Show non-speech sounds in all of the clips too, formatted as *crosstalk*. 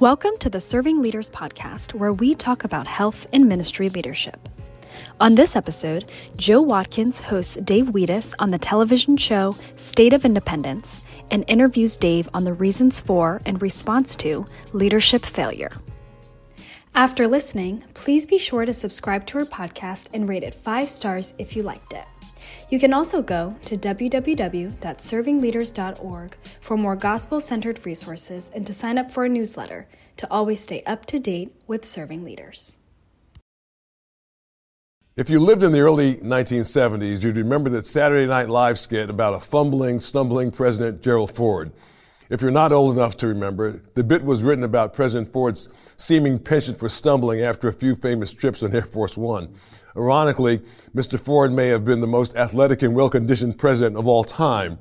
Welcome to the Serving Leaders Podcast, where we talk about health and ministry leadership. On this episode, Joe Watkins hosts Dave Wiedis on the television show State of Independence and interviews Dave on the reasons for and response to leadership failure. After listening, please be sure to subscribe to our podcast and rate it five stars if you liked it. You can also go to www.servingleaders.org for more gospel centered resources and to sign up for a newsletter to always stay up to date with serving leaders. If you lived in the early 1970s, you'd remember that Saturday Night Live skit about a fumbling, stumbling President Gerald Ford. If you're not old enough to remember, the bit was written about President Ford's seeming penchant for stumbling after a few famous trips on Air Force One. Ironically, Mr. Ford may have been the most athletic and well-conditioned president of all time,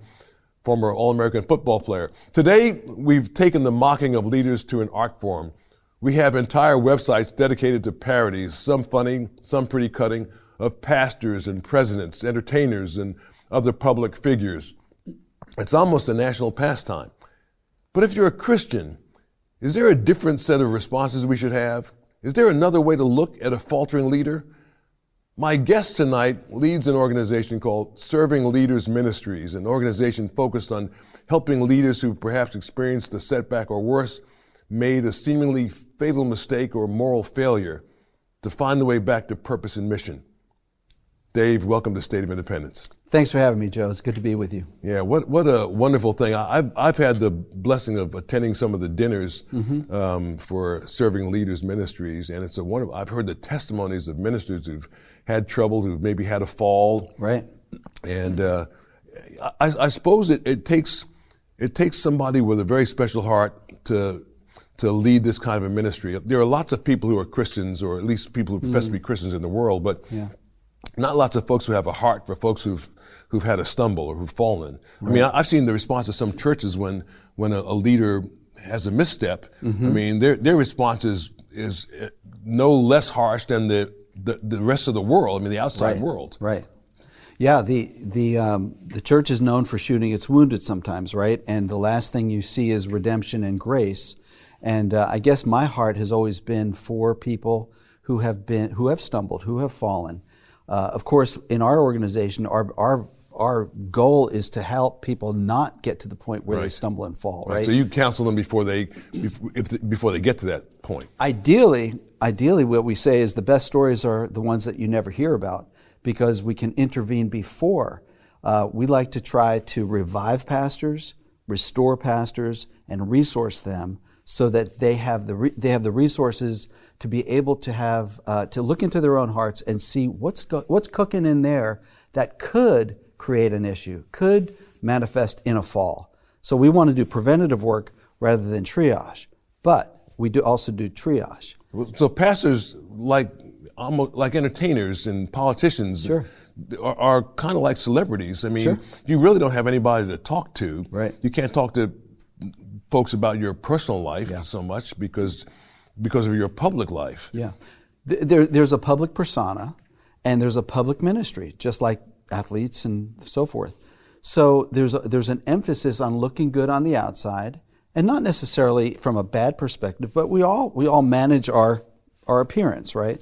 former All-American football player. Today, we've taken the mocking of leaders to an art form. We have entire websites dedicated to parodies, some funny, some pretty cutting, of pastors and presidents, entertainers, and other public figures. It's almost a national pastime. But if you're a Christian, is there a different set of responses we should have? Is there another way to look at a faltering leader? My guest tonight leads an organization called Serving Leaders Ministries, an organization focused on helping leaders who've perhaps experienced a setback or worse, made a seemingly fatal mistake or moral failure to find the way back to purpose and mission. Dave, welcome to State of Independence. Thanks for having me, Joe. It's good to be with you. Yeah, what what a wonderful thing. I've I've had the blessing of attending some of the dinners mm-hmm. um, for serving leaders ministries, and it's a wonderful. I've heard the testimonies of ministers who've had trouble, who've maybe had a fall, right? And uh, I, I, suppose it, it takes it takes somebody with a very special heart to to lead this kind of a ministry. There are lots of people who are Christians, or at least people who profess mm-hmm. to be Christians in the world, but yeah. not lots of folks who have a heart for folks who've who've had a stumble or who've fallen. Right. I mean, I've seen the response of some churches when when a, a leader has a misstep. Mm-hmm. I mean, their their response is is no less harsh than the the, the rest of the world. I mean, the outside right. world. Right. Yeah, the the um, the church is known for shooting its wounded sometimes, right? And the last thing you see is redemption and grace. And uh, I guess my heart has always been for people who have been who have stumbled, who have fallen. Uh, of course, in our organization, our our our goal is to help people not get to the point where right. they stumble and fall. Right. right. So you counsel them before they if, before they get to that point. Ideally, ideally, what we say is the best stories are the ones that you never hear about because we can intervene before. Uh, we like to try to revive pastors, restore pastors, and resource them so that they have the re- they have the resources to be able to have uh, to look into their own hearts and see what's go- what's cooking in there that could create an issue, could manifest in a fall. So we want to do preventative work rather than triage, but we do also do triage. So pastors like almost like entertainers and politicians. Sure. Are, are kind of like celebrities. I mean, sure. you really don't have anybody to talk to. Right. You can't talk to folks about your personal life yeah. so much because because of your public life. Yeah. There, there's a public persona and there's a public ministry, just like athletes and so forth. So there's a, there's an emphasis on looking good on the outside, and not necessarily from a bad perspective, but we all we all manage our our appearance, right?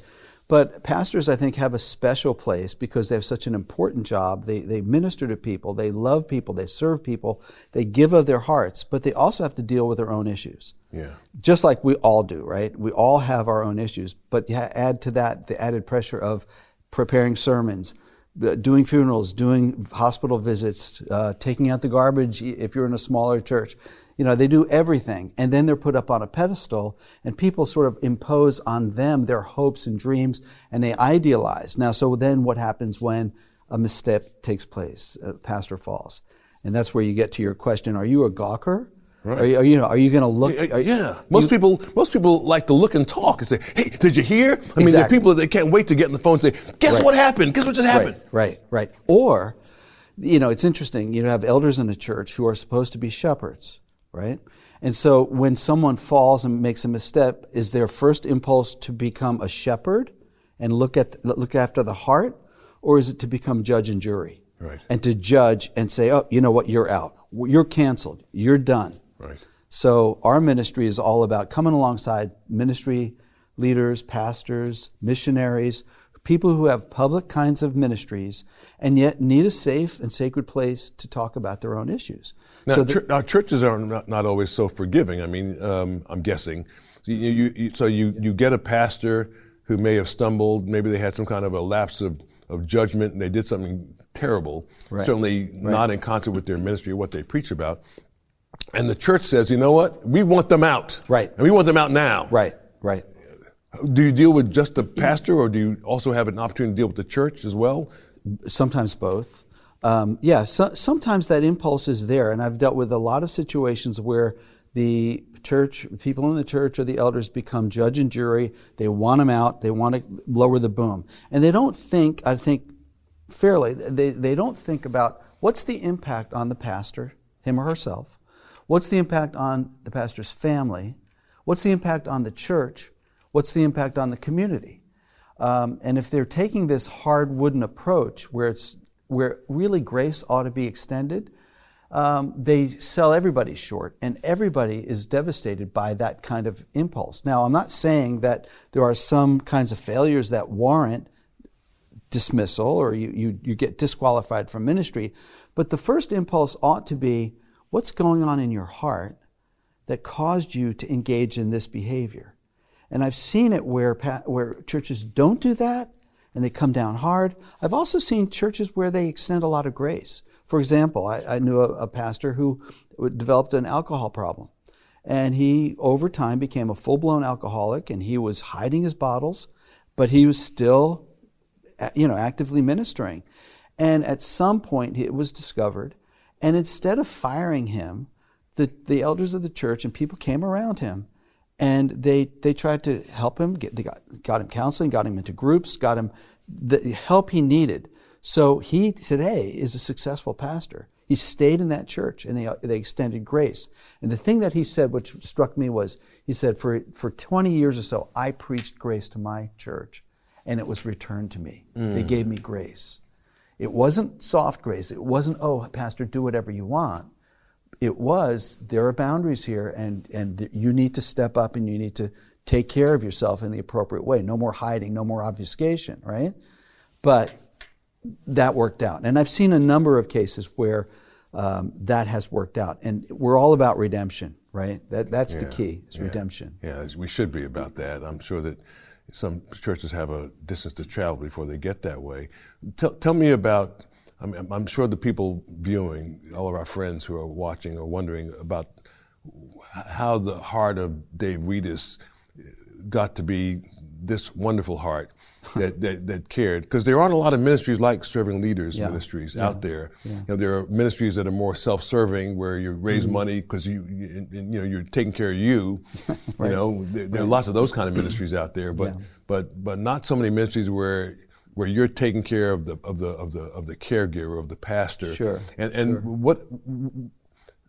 But pastors, I think, have a special place because they have such an important job. They, they minister to people, they love people, they serve people, they give of their hearts, but they also have to deal with their own issues. Yeah. Just like we all do, right? We all have our own issues, but add to that the added pressure of preparing sermons, doing funerals, doing hospital visits, uh, taking out the garbage if you're in a smaller church. You know, they do everything. And then they're put up on a pedestal, and people sort of impose on them their hopes and dreams, and they idealize. Now, so then what happens when a misstep takes place? A pastor falls. And that's where you get to your question are you a gawker? Right. Are you, are you, are you going to look? Yeah, yeah. most you, people most people like to look and talk and say, "Hey, did you hear?" I exactly. mean, there are people that can't wait to get on the phone and say, "Guess right. what happened? Guess what just happened?" Right, right, right. Or, you know, it's interesting. You have elders in a church who are supposed to be shepherds, right? And so when someone falls and makes a misstep, is their first impulse to become a shepherd and look at look after the heart, or is it to become judge and jury? Right. And to judge and say, "Oh, you know what? You're out. You're canceled. You're done." Right. So our ministry is all about coming alongside ministry leaders, pastors, missionaries, people who have public kinds of ministries and yet need a safe and sacred place to talk about their own issues. Now, so now churches are not, not, always so forgiving. I mean, um, I'm guessing. So you, you, so you, you get a pastor who may have stumbled, maybe they had some kind of a lapse of, of judgment and they did something terrible, right. certainly right. not in concert with their ministry or what they preach about. And the church says, you know what? We want them out. Right. And we want them out now. Right, right. Do you deal with just the pastor or do you also have an opportunity to deal with the church as well? Sometimes both. Um, yeah, so, sometimes that impulse is there. And I've dealt with a lot of situations where the church, people in the church or the elders become judge and jury. They want them out. They want to lower the boom. And they don't think, I think fairly, they, they don't think about what's the impact on the pastor, him or herself? What's the impact on the pastor's family? What's the impact on the church? What's the impact on the community? Um, and if they're taking this hard wooden approach where it's where really grace ought to be extended, um, they sell everybody short, and everybody is devastated by that kind of impulse. Now, I'm not saying that there are some kinds of failures that warrant dismissal or you, you, you get disqualified from ministry, but the first impulse ought to be what's going on in your heart that caused you to engage in this behavior? And I've seen it where, where churches don't do that and they come down hard. I've also seen churches where they extend a lot of grace. For example, I, I knew a, a pastor who developed an alcohol problem. And he, over time, became a full blown alcoholic and he was hiding his bottles, but he was still, you know, actively ministering. And at some point, it was discovered. And instead of firing him, the, the elders of the church and people came around him and they they tried to help him. Get, they got got him counseling, got him into groups, got him the help he needed. So he today is a successful pastor." He stayed in that church, and they they extended grace. And the thing that he said, which struck me, was he said, "For for 20 years or so, I preached grace to my church, and it was returned to me. Mm. They gave me grace. It wasn't soft grace. It wasn't, oh, pastor, do whatever you want." it was there are boundaries here and, and you need to step up and you need to take care of yourself in the appropriate way. No more hiding, no more obfuscation, right? But that worked out. And I've seen a number of cases where um, that has worked out. And we're all about redemption, right? That, that's yeah, the key, is yeah, redemption. Yeah, we should be about that. I'm sure that some churches have a distance to travel before they get that way. Tell, tell me about I'm, I'm sure the people viewing, all of our friends who are watching, are wondering about how the heart of Dave Wiedis got to be this wonderful heart that, that, that, cared. Because there aren't a lot of ministries like Serving Leaders yeah. Ministries yeah. out there. Yeah. You know, there are ministries that are more self-serving where you raise mm-hmm. money because you, you, you, know, you're taking care of you. *laughs* right. You know, there, there, are lots of those kind of ministries out there, but, but, but not so many ministries where where you're taking care of the of the of the of the caregiver of the pastor. Sure. And and sure. what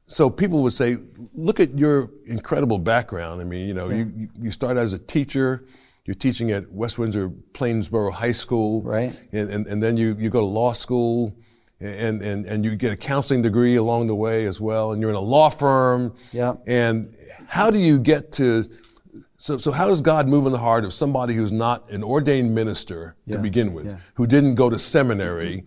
so people would say, look at your incredible background. I mean, you know, you you start as a teacher. You're teaching at West Windsor Plainsboro High School, right? And, and, and then you, you go to law school, and, and, and you get a counseling degree along the way as well, and you're in a law firm. Yeah. And how do you get to so, so how does God move in the heart of somebody who's not an ordained minister yeah, to begin with, yeah. who didn't go to seminary,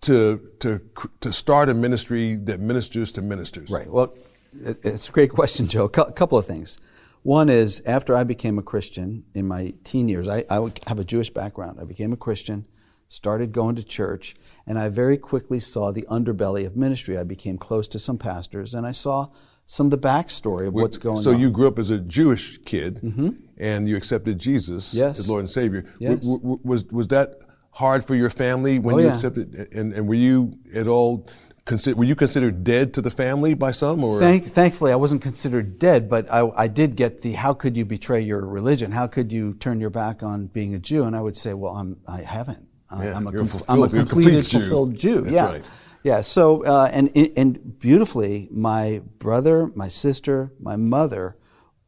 to, to, to start a ministry that ministers to ministers? Right. Well, it's a great question, Joe. A couple of things. One is after I became a Christian in my teen years, I, I have a Jewish background. I became a Christian, started going to church, and I very quickly saw the underbelly of ministry. I became close to some pastors, and I saw some of the backstory of what's going so on. So you grew up as a Jewish kid, mm-hmm. and you accepted Jesus yes. as Lord and Savior. Yes. W- w- was was that hard for your family when oh, you yeah. accepted? And, and were you at all? Consider, were you considered dead to the family by some? Or Thank, thankfully, I wasn't considered dead, but I, I did get the how could you betray your religion? How could you turn your back on being a Jew? And I would say, well, I'm I haven't. Yeah, I'm, a com- I'm a completed, Jew. fulfilled Jew. That's yeah. Right. Yeah, so, uh, and, and beautifully, my brother, my sister, my mother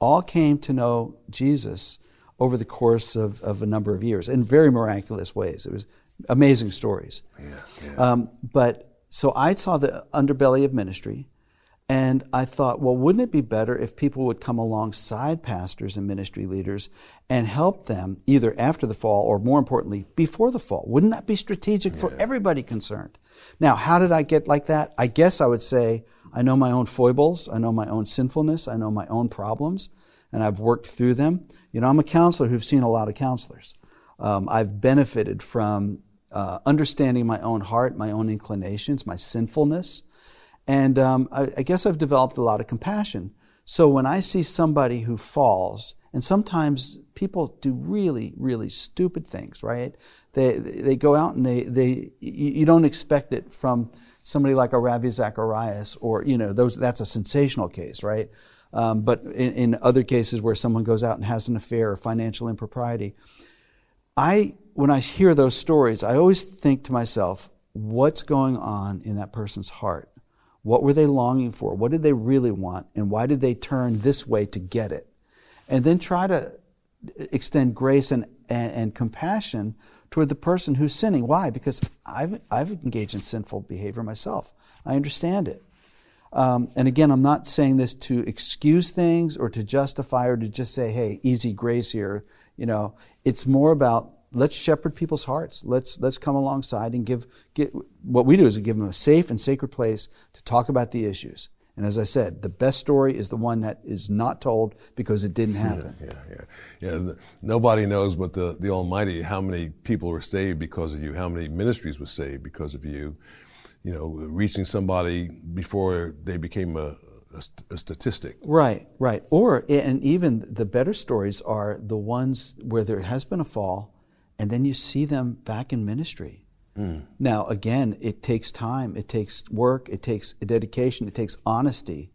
all came to know Jesus over the course of, of a number of years in very miraculous ways. It was amazing stories. Yeah, yeah. Um, but so I saw the underbelly of ministry. And I thought, well, wouldn't it be better if people would come alongside pastors and ministry leaders and help them either after the fall or more importantly, before the fall? Wouldn't that be strategic yeah. for everybody concerned? Now, how did I get like that? I guess I would say I know my own foibles, I know my own sinfulness, I know my own problems, and I've worked through them. You know, I'm a counselor who's seen a lot of counselors. Um, I've benefited from uh, understanding my own heart, my own inclinations, my sinfulness. And um, I, I guess I've developed a lot of compassion. So when I see somebody who falls, and sometimes people do really, really stupid things, right? They, they go out and they, they you don't expect it from somebody like a Ravi Zacharias or, you know, those, that's a sensational case, right? Um, but in, in other cases where someone goes out and has an affair or financial impropriety, I, when I hear those stories, I always think to myself, what's going on in that person's heart? What were they longing for? What did they really want? And why did they turn this way to get it? And then try to extend grace and, and, and compassion toward the person who's sinning. Why? Because I've, I've engaged in sinful behavior myself. I understand it. Um, and again, I'm not saying this to excuse things or to justify or to just say, hey, easy grace here. You know, it's more about let's shepherd people's hearts. Let's let's come alongside and give get what we do is we give them a safe and sacred place to talk about the issues. And as I said, the best story is the one that is not told because it didn't happen. Yeah, yeah, yeah. yeah the, nobody knows but the, the Almighty how many people were saved because of you, how many ministries were saved because of you. You know, reaching somebody before they became a, a, a, statistic. Right, right. Or, and even the better stories are the ones where there has been a fall and then you see them back in ministry. Mm. Now, again, it takes time, it takes work, it takes dedication, it takes honesty.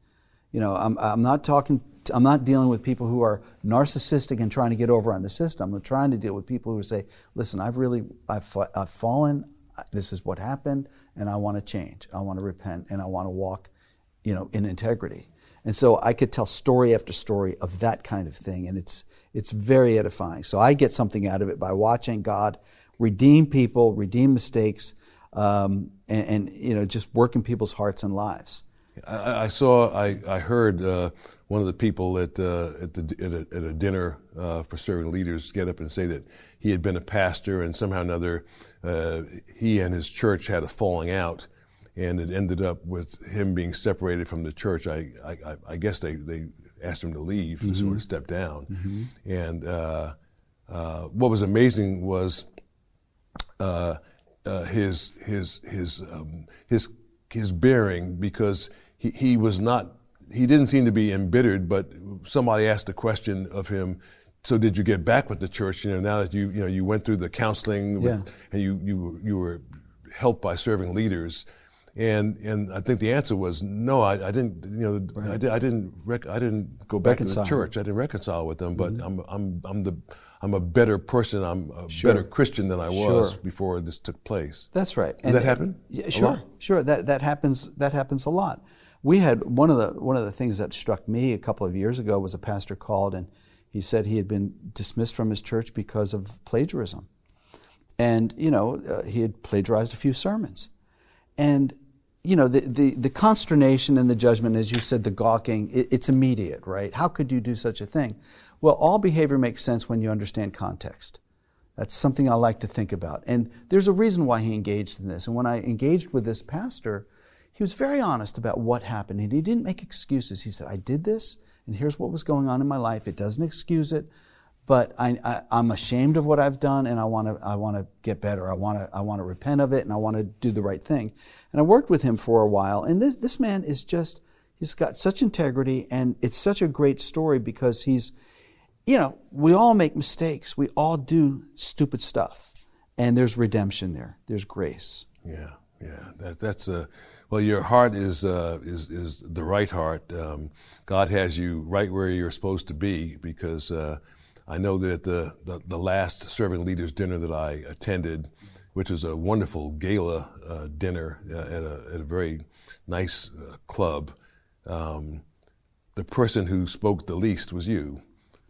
You know, I'm, I'm not talking, I'm not dealing with people who are narcissistic and trying to get over on the system. I'm trying to deal with people who say, listen, I've really, I've, I've fallen, this is what happened, and I want to change. I want to repent, and I want to walk, you know, in integrity. And so I could tell story after story of that kind of thing, and it's, it's very edifying. So I get something out of it by watching God redeem people, redeem mistakes, um, and, and, you know just work in people's hearts and lives. I, I saw, I, I heard uh, one of the people at, uh, at, the, at, a, at, a, dinner uh, for serving leaders get up and say that he had been a pastor and somehow or another uh, he and his church had a falling out and it ended up with him being separated from the church. I, I, I guess they, they asked him to leave, mm-hmm. to sort of step down. Mm-hmm. And uh, uh, what was amazing was uh, uh, his his his um, his his bearing because he, he was not he didn't seem to be embittered, but somebody asked the question of him. So did you get back with the church? You know, now that you you know you went through the counseling with, yeah. and you you you were helped by serving leaders. And and I think the answer was no. I, I didn't. You know, right. I, did, I didn't. Rec- I didn't go back reconcile. to the church. I didn't reconcile with them. But mm-hmm. I'm I'm I'm the I'm a better person. I'm a sure. better Christian than I was sure. before this took place. That's right. Does and that happen? Yeah, sure, sure. That that happens. That happens a lot. We had one of the one of the things that struck me a couple of years ago was a pastor called and he said he had been dismissed from his church because of plagiarism, and you know uh, he had plagiarized a few sermons, and you know, the, the, the, consternation and the judgment, as you said, the gawking, it, it's immediate, right? How could you do such a thing? Well, all behavior makes sense when you understand context. That's something I like to think about. And there's a reason why he engaged in this. And when I engaged with this pastor, he was very honest about what happened. And he didn't make excuses. He said, I did this, and here's what was going on in my life. It doesn't excuse it but I, am ashamed of what I've done, and I want to I want to get better. I want to I want to repent of it, and I want to do the right thing. And I worked with him for a while, and this this man is just he's got such integrity, and it's such a great story because he's, you know, we all make mistakes, we all do stupid stuff, and there's redemption there. There's grace. Yeah, yeah, that, that's a. Well, your heart is uh, is is the right heart. Um, God has you right where you're supposed to be because uh, I know that at the, the, the, last servant leaders dinner that I attended, which was a wonderful gala uh, dinner uh, at, a, at a very nice uh, club, um, the person who spoke the least was you.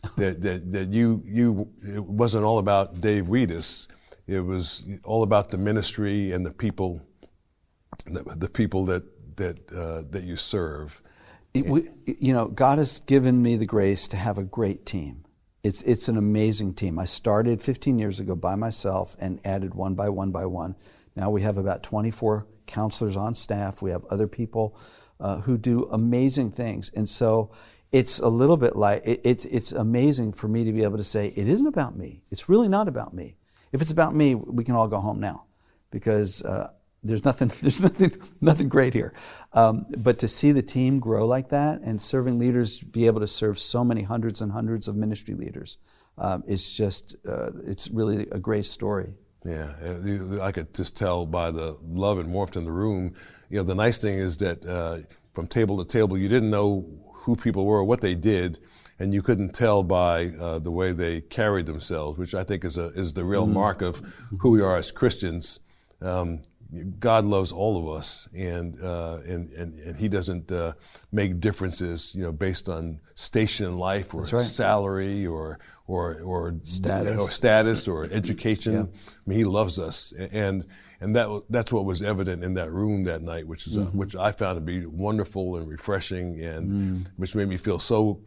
*laughs* that, that, that you, you, it wasn't all about Dave Wiedis. It was all about the ministry and the people, the, the people that, that, uh, that you serve. It, we, you know, God has given me the grace to have a great team. It's, it's an amazing team. I started 15 years ago by myself and added one by one by one. Now we have about 24 counselors on staff. We have other people uh, who do amazing things. And so it's a little bit like it, it's, it's amazing for me to be able to say, it isn't about me. It's really not about me. If it's about me, we can all go home now because uh, there's nothing, *laughs* there's nothing, nothing great here. Um, but to see the team grow like that and serving leaders be able to serve so many hundreds and hundreds of ministry leaders, um, it's just, uh, it's really a great story. Yeah, I could just tell by the love and warmth in the room. You know, the nice thing is that uh, from table to table, you didn't know who people were, what they did, and you couldn't tell by uh, the way they carried themselves, which I think is a is the real mm. mark of who we are as Christians. Um, God loves all of us, and uh, and, and and He doesn't uh, make differences, you know, based on station in life or right. salary or or or status or status or education. Yeah. I mean, He loves us, and and that that's what was evident in that room that night, which is mm-hmm. which I found to be wonderful and refreshing, and mm. which made me feel so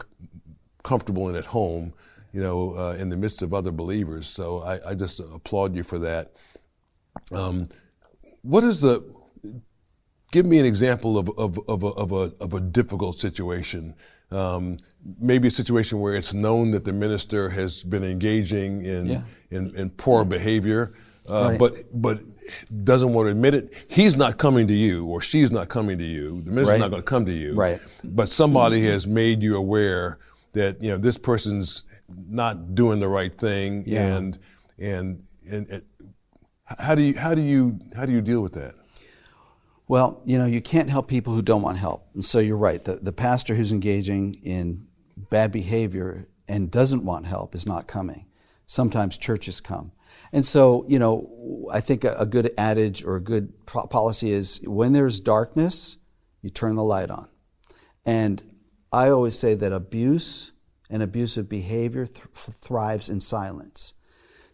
comfortable and at home, you know, uh, in the midst of other believers. So I, I just applaud you for that. Um, what is the give me an example of, of, of, a, of, a, of a difficult situation um, maybe a situation where it's known that the minister has been engaging in, yeah. in, in, poor behavior uh, right. but but doesn't want to admit it he's not coming to you or she's not coming to you the minister's right. not going to come to you right. but somebody has made you aware that you know this person's not doing the right thing yeah. and and and how do you how do you how do you deal with that? Well, you know, you can't help people who don't want help. And so you're right. The, the pastor who's engaging in bad behavior and doesn't want help is not coming. Sometimes churches come. And so, you know, I think a, a good adage or a good policy is when there's darkness, you turn the light on. And I always say that abuse and abusive behavior th- thrives in silence.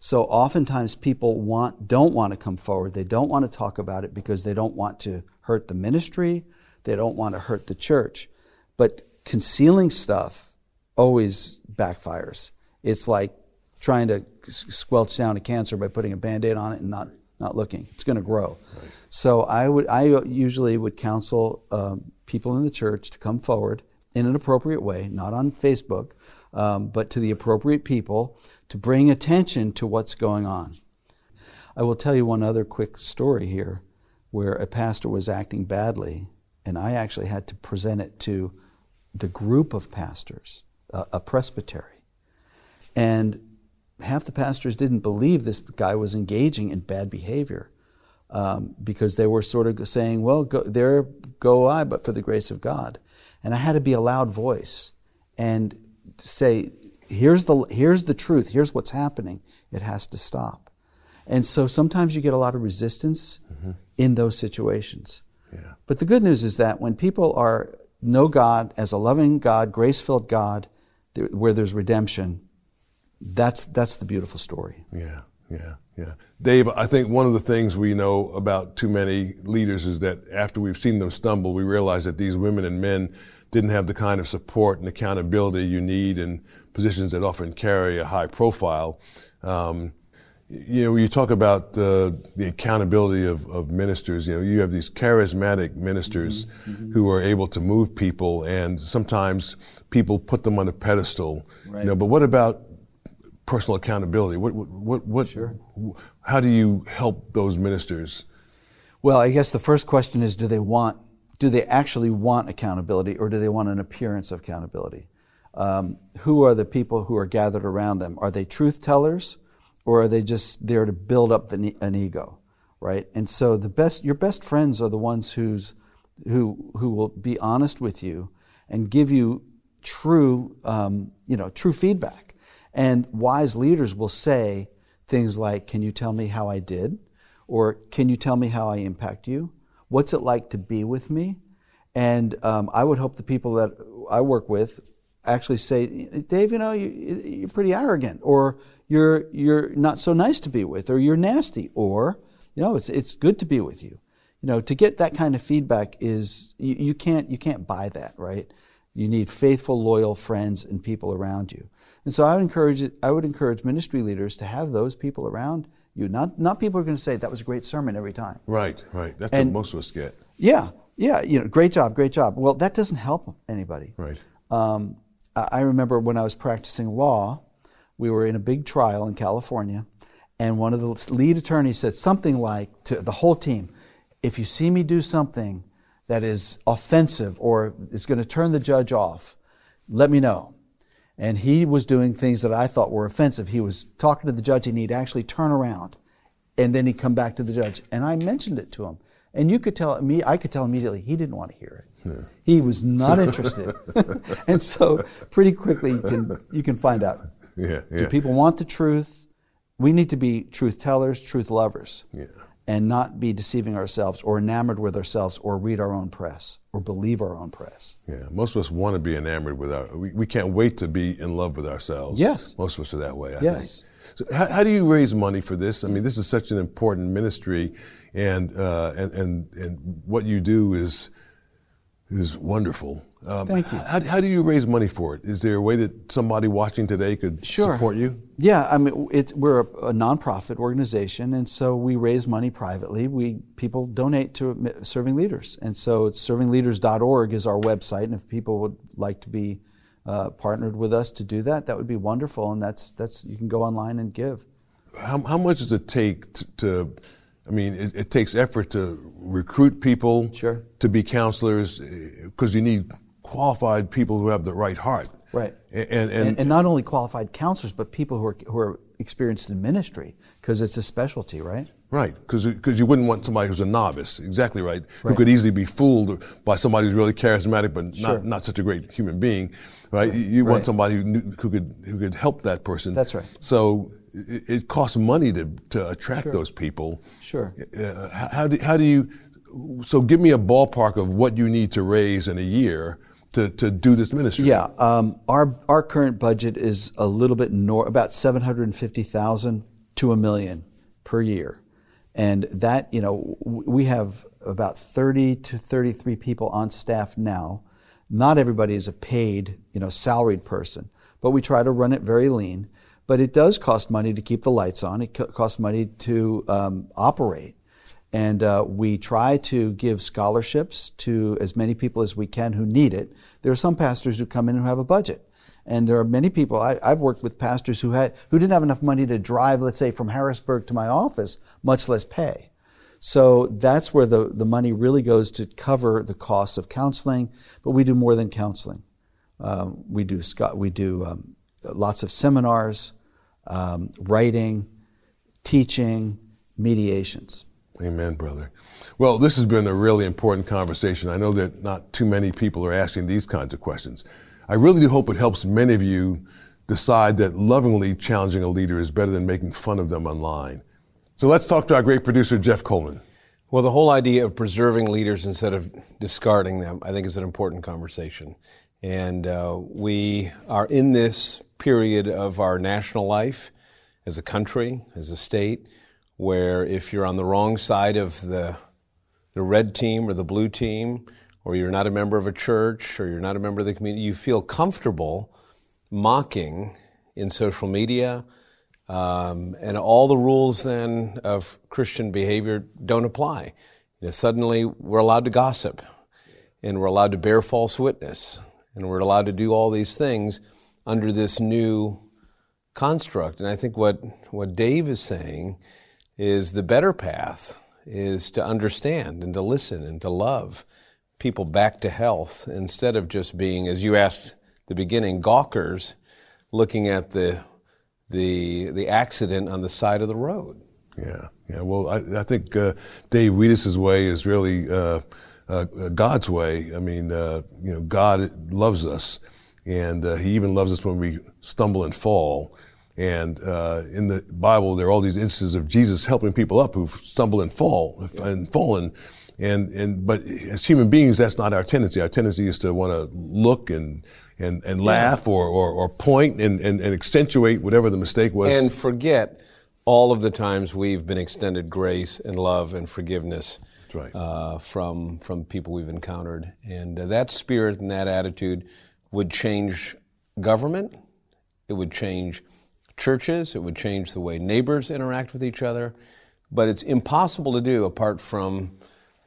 So oftentimes people want, don't want to come forward. They don't want to talk about it because they don't want to hurt the ministry. They don't want to hurt the church. But concealing stuff always backfires. It's like trying to squelch down a cancer by putting a band-aid on it and not, not looking. It's going to grow. Right. So I would, I usually would counsel um, people in the church to come forward in an appropriate way, not on Facebook, um, but to the appropriate people to bring attention to what's going on. I will tell you one other quick story here where a pastor was acting badly, and I actually had to present it to the group of pastors, a, a presbytery. And half the pastors didn't believe this guy was engaging in bad behavior. Um, because they were sort of saying, well, go, there go I, but for the grace of God. And I had to be a loud voice and say, here's the, here's the truth, here's what's happening. It has to stop. And so sometimes you get a lot of resistance mm-hmm. in those situations. Yeah. But the good news is that when people are know God as a loving God, grace-filled God, where there's redemption, that's that's the beautiful story. Yeah, yeah, yeah. Dave, I think one of the things we know about too many leaders is that after we've seen them stumble, we realize that these women and men didn't have the kind of support and accountability you need in positions that often carry a high profile. Um, you know, you talk about uh, the accountability of, of, ministers. You know, you have these charismatic ministers mm-hmm. mm-hmm. who are able to move people, and sometimes people put them on a pedestal. Right. You know, but what about personal accountability? What, what, what, what sure. How do you help those ministers? Well, I guess the first question is: Do they want? Do they actually want accountability, or do they want an appearance of accountability? Um, who are the people who are gathered around them? Are they truth tellers, or are they just there to build up the, an ego, right? And so the best, your best friends are the ones who's, who who will be honest with you and give you true, um, you know, true feedback. And wise leaders will say things like, "Can you tell me how I did?" or "Can you tell me how I impact you?" What's it like to be with me? And um, I would hope the people that I work with actually say, Dave, you know, you, are pretty arrogant, or you're you're not so nice to be with, or you're nasty, or you know, it's it's good to be with you. you know, to get that kind of feedback is you, you can't you can't buy that, right? You need faithful, loyal friends and people around you. And so I would encourage I would encourage ministry leaders to have those people around you. Not not people who are going to say that was a great sermon every time. Right, right. That's And- what most of us get. Yeah, yeah. You know, great job, great job. Well, that doesn't help anybody. Right. Um, I remember when I was practicing law, we were in a big trial in California, and one of the lead attorneys said something like to the whole team, "If you see me do something that is offensive or is going to turn the judge off, let me know." And he was doing things that I thought were offensive. He was talking to the judge, and he'd actually turn around, and then he'd come back to the judge. And I mentioned it to him, and you could tell me, I could tell immediately he didn't want to hear it. He was not interested. *laughs* and so pretty quickly you can you can find out. Yeah, Do people want the truth? We need to be truth tellers, truth lovers. Yeah. And not be deceiving ourselves or enamored with ourselves or read our own press or believe our own press. Yeah, most of us want to be enamored with our. We, we can't wait to be in love with ourselves. Yes. most of us are that way. I Yes. think. So how, how do you raise money for this? I mean, this is such an important ministry, and uh, and and and what you do is is wonderful. Um, Thank you. How, how do you raise money for it? Is there a way that somebody watching today could Sure. support you? Yeah, I mean, it's, we're a, a nonprofit organization, and so we raise money privately. We people donate to serving leaders, and so it's servingleaders.org is our website. And if people would like to be uh, partnered with us to do that, that would be wonderful. And that's that's you can go online and give. How, how much does it take to, to I mean, it, it takes effort to recruit people Sure. to be counselors because you need qualified people who have the right heart. Right. And, and, and, And, and not only qualified counselors, but people who are who are experienced in ministry, because it's a specialty, right? Right, because you wouldn't want somebody who's a novice, exactly right, who could easily be fooled by somebody who's really charismatic but Sure. not, not such a great human being, right? You, you want Right. somebody who, knew, who could who could help that person. That's right. So it, it costs money to to attract those people. Sure. Uh, how, how do, how do you, so give me a ballpark of what you need to raise in a year to, to do this ministry. Yeah, um, our our current budget is a little bit north, about seven hundred and fifty thousand to a million per year, and that you know we have about thirty to thirty three people on staff now. Not everybody is a paid you know salaried person, but we try to run it very lean. But it does cost money to keep the lights on. It co- costs money to um, operate. And uh, we try to give scholarships to as many people as we can who need it. There are some pastors who come in who have a budget. And there are many people, I, I've worked with pastors who, had, who didn't have enough money to drive, let's say, from Harrisburg to my office, much less pay. So that's where the, the money really goes to cover the costs of counseling, but we do more than counseling. Um, we do, we do um, lots of seminars, um, writing, teaching, mediations. Amen, brother. Well, this has been a really important conversation. I know that not too many people are asking these kinds of questions. I really do hope it helps many of you decide that lovingly challenging a leader is better than making fun of them online. So let's talk to our great producer, Jeff Coleman. Well, the whole idea of preserving leaders instead of discarding them, I think, is an important conversation. And uh, we are in this period of our national life as a country, as a state, where if you're on the wrong side of the, the red team or the blue team, or you're not a member of a church, or you're not a member of the community, you feel comfortable mocking in social media, um, and all the rules then of Christian behavior don't apply. You know, suddenly we're allowed to gossip, and we're allowed to bear false witness, and we're allowed to do all these things under this new construct. And I think what what Dave is saying is the better path is to understand and to listen and to love people back to health instead of just being, as you asked the beginning, gawkers looking at the the the accident on the side of the road. Yeah, yeah. Well, I, I think uh, Dave Wiedis's way is really uh, uh, God's way. I mean, uh, you know, God loves us, and uh, He even loves us when we stumble and fall. And uh, in the Bible, there are all these instances of Jesus helping people up who've stumbled and fall and fallen. And and but as human beings, that's not our tendency. Our tendency is to want to look and and, and laugh or, or, or point and, and, and accentuate whatever the mistake was. And forget all of the times we've been extended grace and love and forgiveness right. uh, from from people we've encountered, and uh, that spirit and that attitude would change government. It would change churches. It would change the way neighbors interact with each other. But it's impossible to do apart from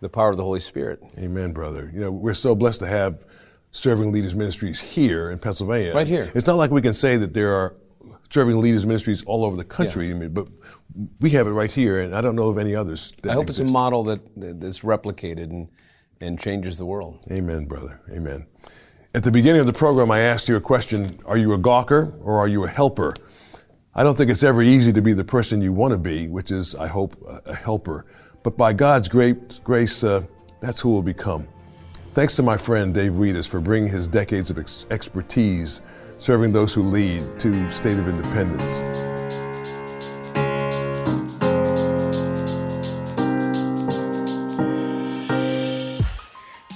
the power of the Holy Spirit. Amen, brother. You know, we're so blessed to have serving leaders ministries here in Pennsylvania. Right here. It's not like we can say that there are serving leaders ministries all over the country. Yeah. I mean, but we have it right here, and I don't know of any others. I hope exist. it's a model that, that's replicated and, and changes the world. Amen, brother. Amen. At the beginning of the program, I asked you a question Are you a gawker or are you a helper? I don't think it's ever easy to be the person you want to be, which is, I hope, a helper. But by God's great grace, uh, that's who we'll become. Thanks to my friend Dave Wiedis for bringing his decades of ex- expertise serving those who lead to State of Independence.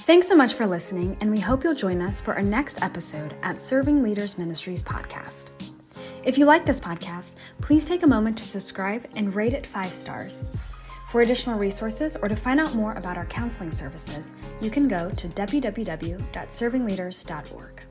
Thanks so much for listening, and we hope you'll join us for our next episode at Serving Leaders Ministries podcast. If you like this podcast, please take a moment to subscribe and rate it five stars. For additional resources or to find out more about our counseling services, you can go to www.servingleaders.org.